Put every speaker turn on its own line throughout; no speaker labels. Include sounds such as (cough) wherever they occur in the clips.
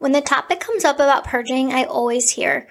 When the topic comes up about purging, I always hear,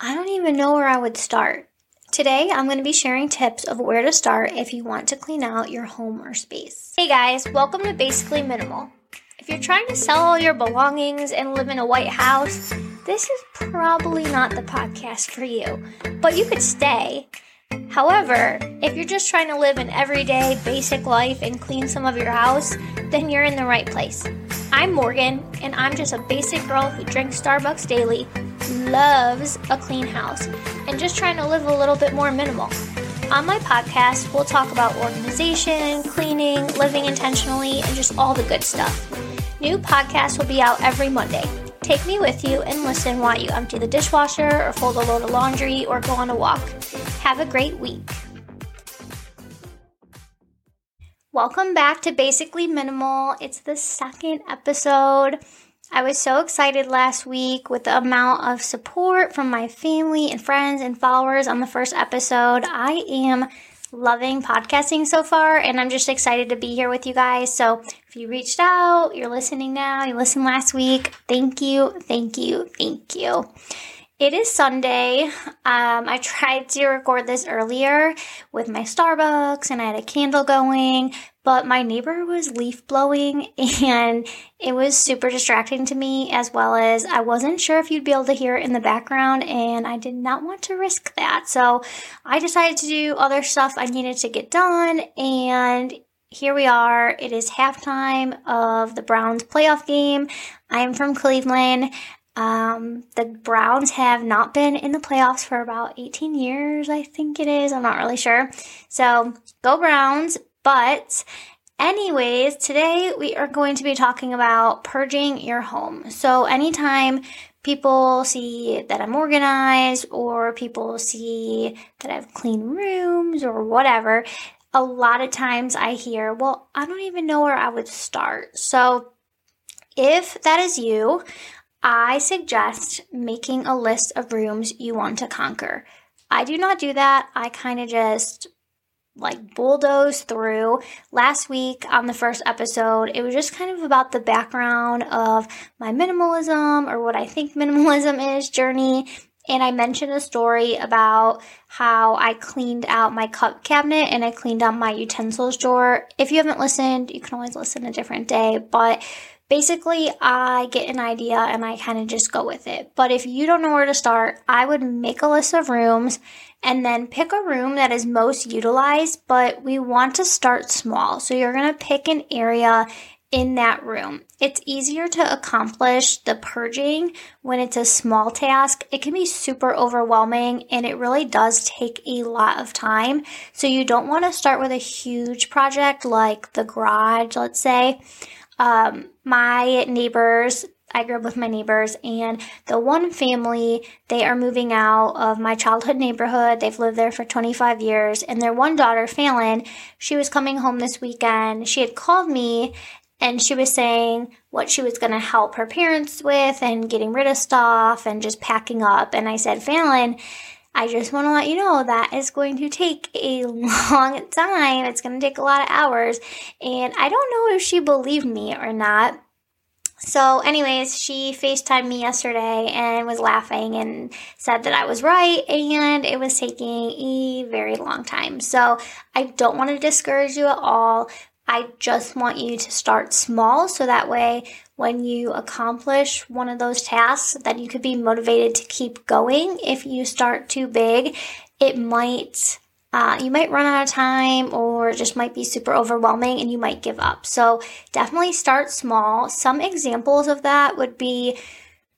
I don't even know where I would start. Today, I'm going to be sharing tips of where to start if you want to clean out your home or space. Hey guys, welcome to Basically Minimal. If you're trying to sell all your belongings and live in a white house, this is probably not the podcast for you, but you could stay. However, if you're just trying to live an everyday, basic life and clean some of your house, then you're in the right place. I'm Morgan, and I'm just a basic girl who drinks Starbucks daily, loves a clean house, and just trying to live a little bit more minimal. On my podcast, we'll talk about organization, cleaning, living intentionally, and just all the good stuff. New podcasts will be out every Monday. Take me with you and listen while you empty the dishwasher or fold a load of laundry or go on a walk. Have a great week. Welcome back to Basically Minimal. It's the second episode. I was so excited last week with the amount of support from my family and friends and followers on the first episode. I am loving podcasting so far, and I'm just excited to be here with you guys. So, if you reached out, you're listening now, you listened last week, thank you, thank you, thank you. It is Sunday. Um, I tried to record this earlier with my Starbucks and I had a candle going, but my neighbor was leaf blowing (laughs) and it was super distracting to me as well as I wasn't sure if you'd be able to hear it in the background and I did not want to risk that. So I decided to do other stuff I needed to get done and here we are. It is halftime of the Browns playoff game. I am from Cleveland. Um, the Browns have not been in the playoffs for about 18 years, I think it is. I'm not really sure. So go Browns. But, anyways, today we are going to be talking about purging your home. So, anytime people see that I'm organized or people see that I have clean rooms or whatever, a lot of times I hear, well, I don't even know where I would start. So, if that is you, I suggest making a list of rooms you want to conquer. I do not do that. I kind of just like bulldoze through. Last week on the first episode, it was just kind of about the background of my minimalism or what I think (laughs) minimalism is journey. And I mentioned a story about how I cleaned out my cup cabinet and I cleaned out my utensils drawer. If you haven't listened, you can always listen a different day. But basically I get an idea and I kind of just go with it. But if you don't know where to start, I would make a list of rooms and then pick a room that is most utilized, but we want to start small. So you're going to pick an area in that room. It's easier to accomplish the purging when it's a small task. It can be super overwhelming and it really does take a lot of time. So you don't want to start with a huge project like the garage, let's say. Um, my neighbors, I grew up with my neighbors, and the one family, they are moving out of my childhood neighborhood. They've lived there for 25 years, and their one daughter, Fallon, she was coming home this weekend. She had called me and she was saying what she was going to help her parents with and getting rid of stuff and just packing up. And I said, Fallon, I just want to let you know that is going to take a long time. It's going to take a lot of hours. And I don't know if she believed me or not. So, anyways, she FaceTimed me yesterday and was laughing and said that I was right and it was taking a very long time. So, I don't want to discourage you at all. I just want you to start small so that way when you accomplish one of those tasks that you could be motivated to keep going. If you start too big, it might uh, you might run out of time or it just might be super overwhelming and you might give up. So definitely start small. Some examples of that would be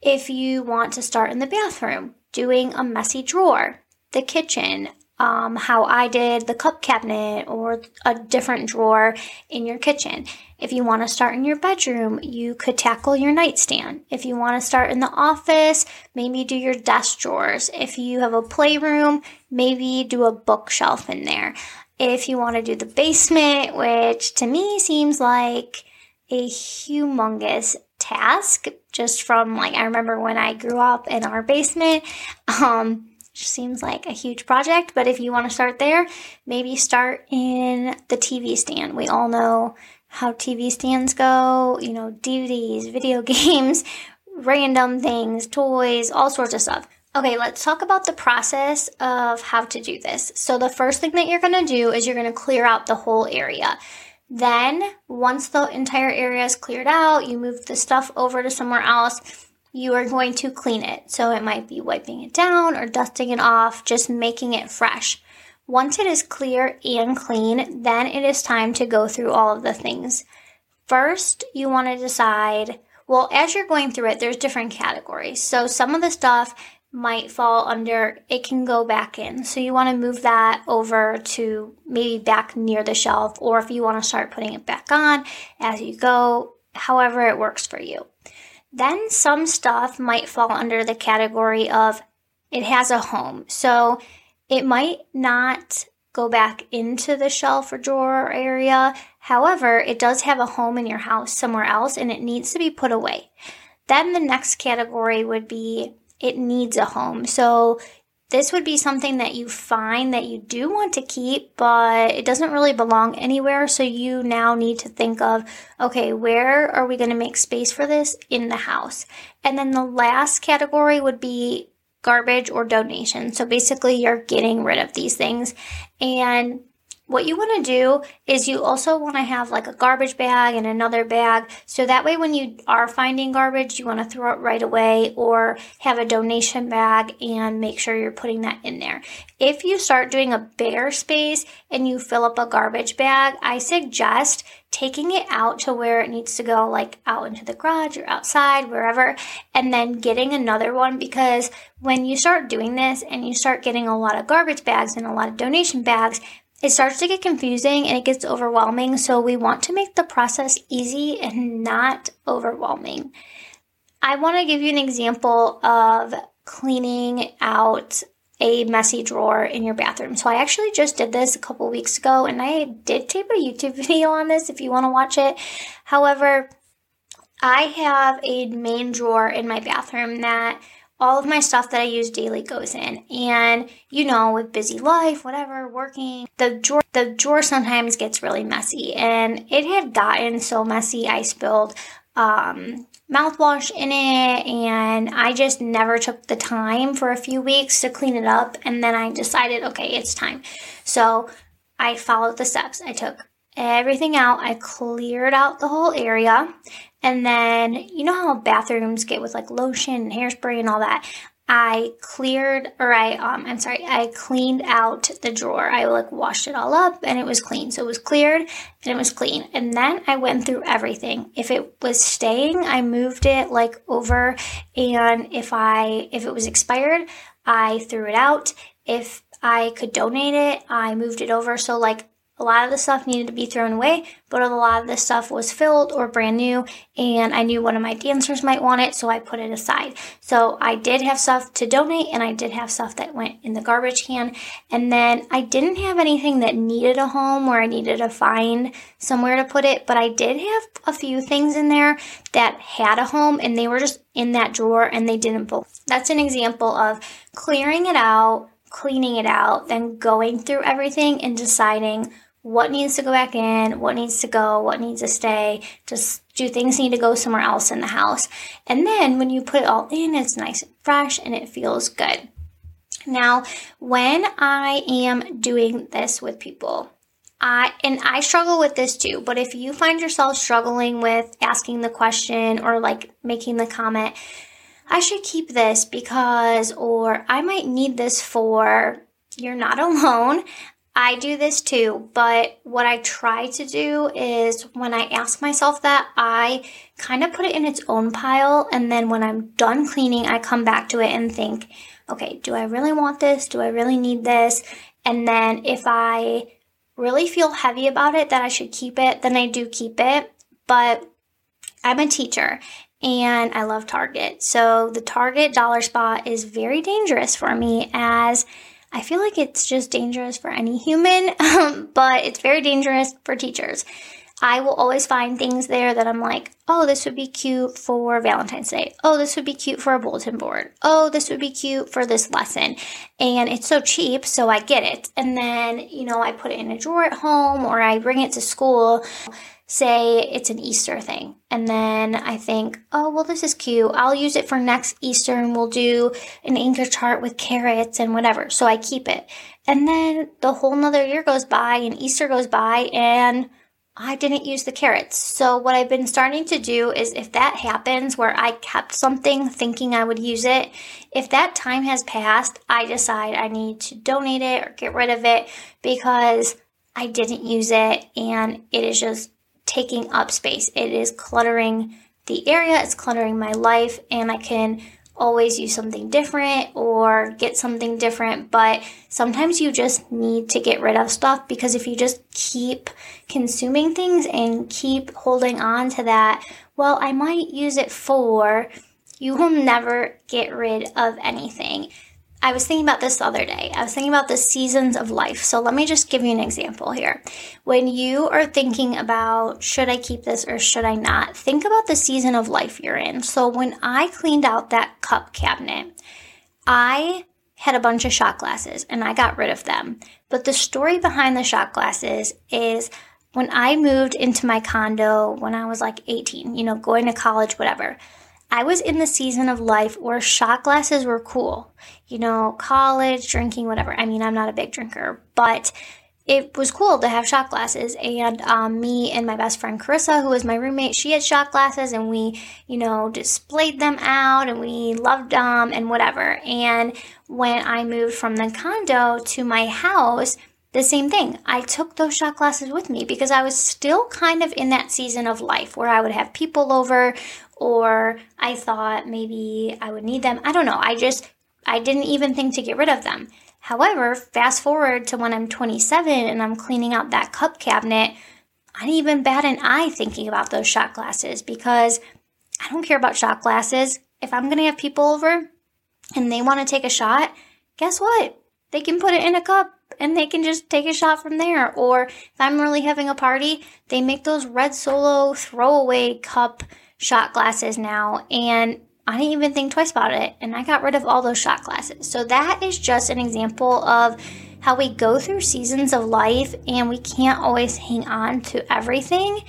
if you want to start in the bathroom, doing a messy drawer, the kitchen, um, how I did the cup cabinet or a different drawer in your kitchen. If you want to start in your bedroom, you could tackle your nightstand. If you want to start in the office, maybe do your desk drawers. If you have a playroom, maybe do a bookshelf in there. If you want to do the basement, which to me seems like a humongous task just from like I remember when I grew up in our basement (laughs) um seems like a huge project, but if you want to start there, maybe start in the TV stand. We all know how TV stands go, you know, DVDs, (laughs) video games, random things, toys, all sorts of stuff. Okay, let's talk about the process of how to do this. So, the first thing that you're gonna do is you're gonna clear out the whole area. Then, once the entire area is cleared out, you move the stuff over to somewhere else, you are going to clean it. So, it might be wiping it down or dusting it off, just making it fresh. Once it is clear and clean, then it is time to go through all of the things. First, you want to decide well, as you're going through it, there's different categories. So some of the stuff might fall under it can go back in. So you want to move that over to maybe back near the shelf, or if you want to start putting it back on as you go, however it works for you. Then some stuff might fall under the category of it has a home. So it might not go back into the shelf or drawer area. However, it does have a home in your house somewhere else and it needs to be put away. Then the next category would be it needs a home. So this would be something that you find that you do want to keep, but it doesn't really belong anywhere. So you now need to think of, okay, where are we going to make space for this in the house? And then the last category would be garbage or donation. So basically, you're getting rid of these things. And what you want to do is you also want to have like a garbage bag and another bag. So that way, when you are finding garbage, you want to throw it right away or have a donation bag and make sure you're putting that in there. If you start doing a bigger space and you fill up a garbage bag, I suggest taking it out to where it needs to go, like out into the garage or outside, wherever, and then getting another one because when you start doing this and you start getting a lot of garbage bags and a lot of donation bags, it starts to get confusing and it gets overwhelming. So we want to make the process easy and not overwhelming. I want to give you an example of cleaning out a messy drawer in your bathroom. So I actually just did this a couple weeks ago and I did tape a YouTube (laughs) video on this if you want to watch it. However, I have a main drawer in my bathroom that all of my stuff that I use daily goes in. And you know, with busy life, whatever, working, the drawer the drawer sometimes gets really messy. And it had gotten so messy I spilled um, mouthwash in it and I just never took the time for a few weeks to clean it up and then I decided, okay, it's time. So I followed the steps. I took everything out. I cleared out the whole area. And then, you know how bathrooms get with like lotion and hairspray and all that? I cleared, or I, um, I'm sorry, I cleaned out the drawer. I like washed it all up and it was clean. So it was cleared and it was clean. And then I went through everything. If it was staying, I moved it like over. And if I, if it was expired, I threw it out. If I could donate it, I moved it over. So like a lot of the stuff needed to be thrown away, but a lot of the stuff was filled or brand new, and I knew one of my dancers might want it, so I put it aside. So I did have stuff to donate, and I did have stuff that went in the garbage can. And then I didn't have anything that needed a home where I needed to find somewhere to put it, but I did have a few things in there that had a home, and they were just in that drawer and they didn't both. That's an example of clearing it out, cleaning it out, then going through everything and deciding what needs to go back in, what needs to go, what needs to stay. Just do things need to go somewhere else in the house. And then when you put it all in, it's nice and fresh and it feels good. Now, when I am doing this with people, I and I struggle with this too, but if you find yourself struggling with asking the question or like making the comment, I should keep this because or I might need this for you're not (laughs) alone. I do this too, but what I try to do is when I ask myself that, I kind of put it in its own pile. And then when I'm done cleaning, I come back to it and think, okay, do I really want this? Do I really need this? And then if I really feel heavy about it that I should keep it, then I do keep it. But I'm a teacher and I love Target. So the Target dollar spot is very dangerous for me as I feel like it's just dangerous for any human, (laughs) um, but it's very dangerous for teachers. I will always find things there that I'm like, oh, this would be cute for Valentine's Day. Oh, this would be cute for a bulletin board. Oh, this would be cute for this lesson. And it's so cheap, so I get it. And then, you know, I put it in a drawer at home or I bring it to school. Say it's an Easter thing. And then I think, oh, well, this is cute. I'll use it for next Easter and we'll do an anchor chart with carrots and whatever. So I keep it. And then the whole nother year goes by and Easter goes by and I didn't use the carrots. So what I've been starting to do is if that happens where I kept something thinking I would use it, if that time has passed, I decide I need to donate it or get rid of it because I didn't use it and it is just taking up space. It is cluttering the area, it's cluttering my life, and I can always use something different or get something different. But sometimes you just need to get rid of stuff because if you just keep consuming things and keep holding on to that, well, I might use it for, you will never get rid of anything. I was thinking about this the other day. I was thinking about the seasons of life. So let me just give you an example here. When you are thinking about should I keep this or should I not, think about the season of life you're in. So when I cleaned out that cup cabinet, I had a bunch of shot glasses and I got rid of them. But the story behind the shot glasses is when I moved into my condo when I was like 18, you know, going to college, whatever. I was in the season of life where shot glasses were cool. You know, college, drinking, whatever. I mean, I'm not a big drinker, but it was cool to have shot glasses. And um, me and my best friend Carissa, who was my roommate, she had shot glasses and we, you know, displayed them out and we loved them and whatever. And when I moved from the condo to my house, the same thing. I took those shot glasses with me because I was still kind of in that season of life where I would have people over or I thought maybe I would need them. I don't know. I just, I didn't even think to get rid of them. However, fast forward to when I'm 27 and I'm cleaning out that cup cabinet, I didn't even bat an eye thinking about those shot glasses because I don't care about shot glasses. If I'm going to have people over and they want to take a shot, guess what? They can put it in a cup and they can just take a shot from there. Or if I'm really having a party, they make those red solo throwaway cup shot glasses now. And I didn't even think twice about it. And I got rid of all those shot glasses. So that is just an example of how we go through seasons of life and we can't always hang on to everything.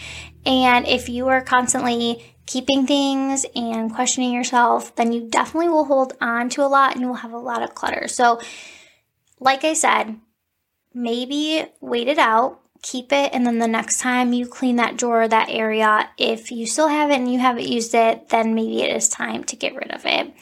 And if you are constantly keeping things and questioning yourself, then you definitely will hold on to a lot and you will have a lot of clutter. So, like I said, maybe wait it out, keep it, and then the next time you clean that drawer, that area, if you still have it and you haven't used it, then maybe it is time to get rid of it.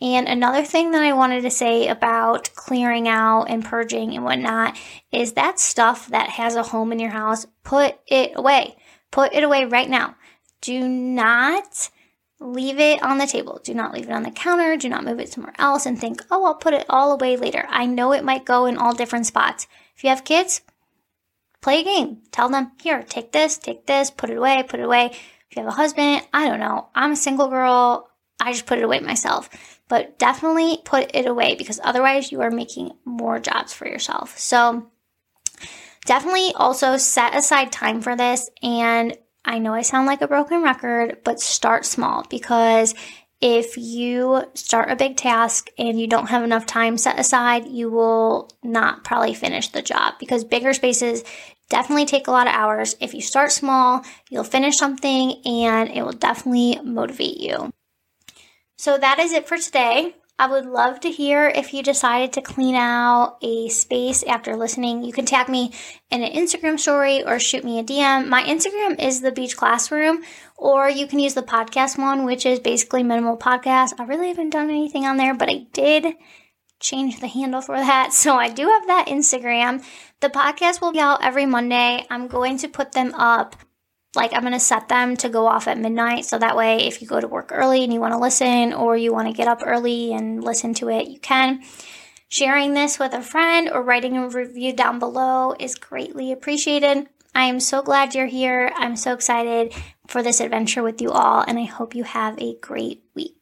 And another thing that I wanted to say about clearing out and purging and whatnot is that stuff that has a home in your house, put it away. Put it away right now. Do not leave it on the table. Do not leave it on the counter. Do not move it somewhere else and think, oh, I'll put it all away later. I know it might go in all different spots. If you have kids, play a game. Tell them, here, take this, take this, put it away, put it away. If you have a husband, I don't know. I'm a single girl. I just put it away myself. But definitely put it away because otherwise you are making more jobs for yourself. So definitely also set aside time for this. And I know I sound like a broken record, but start small because if you start a big task and you don't have enough time set aside, you will not probably finish the job because bigger spaces definitely take a lot of hours. If you start small, you'll finish something and it will definitely motivate you. So that is it for today. I would love to hear if you decided to clean out a space after listening. You can tag me in an Instagram story or shoot me a DM. My Instagram is the beach classroom, or you can use the podcast one, which is basically minimal podcast. I really haven't done anything on there, but I did change the handle for that. So I do have that Instagram. The podcast will be out every Monday. I'm going to put them up like I'm going to set them to go off at midnight so that way if you go to work early and you want to listen or you want to get up early and listen to it, you can. Sharing this with a friend or writing a review down below is greatly appreciated. I am so glad you're here. I'm so excited for this adventure with you all and I hope you have a great week.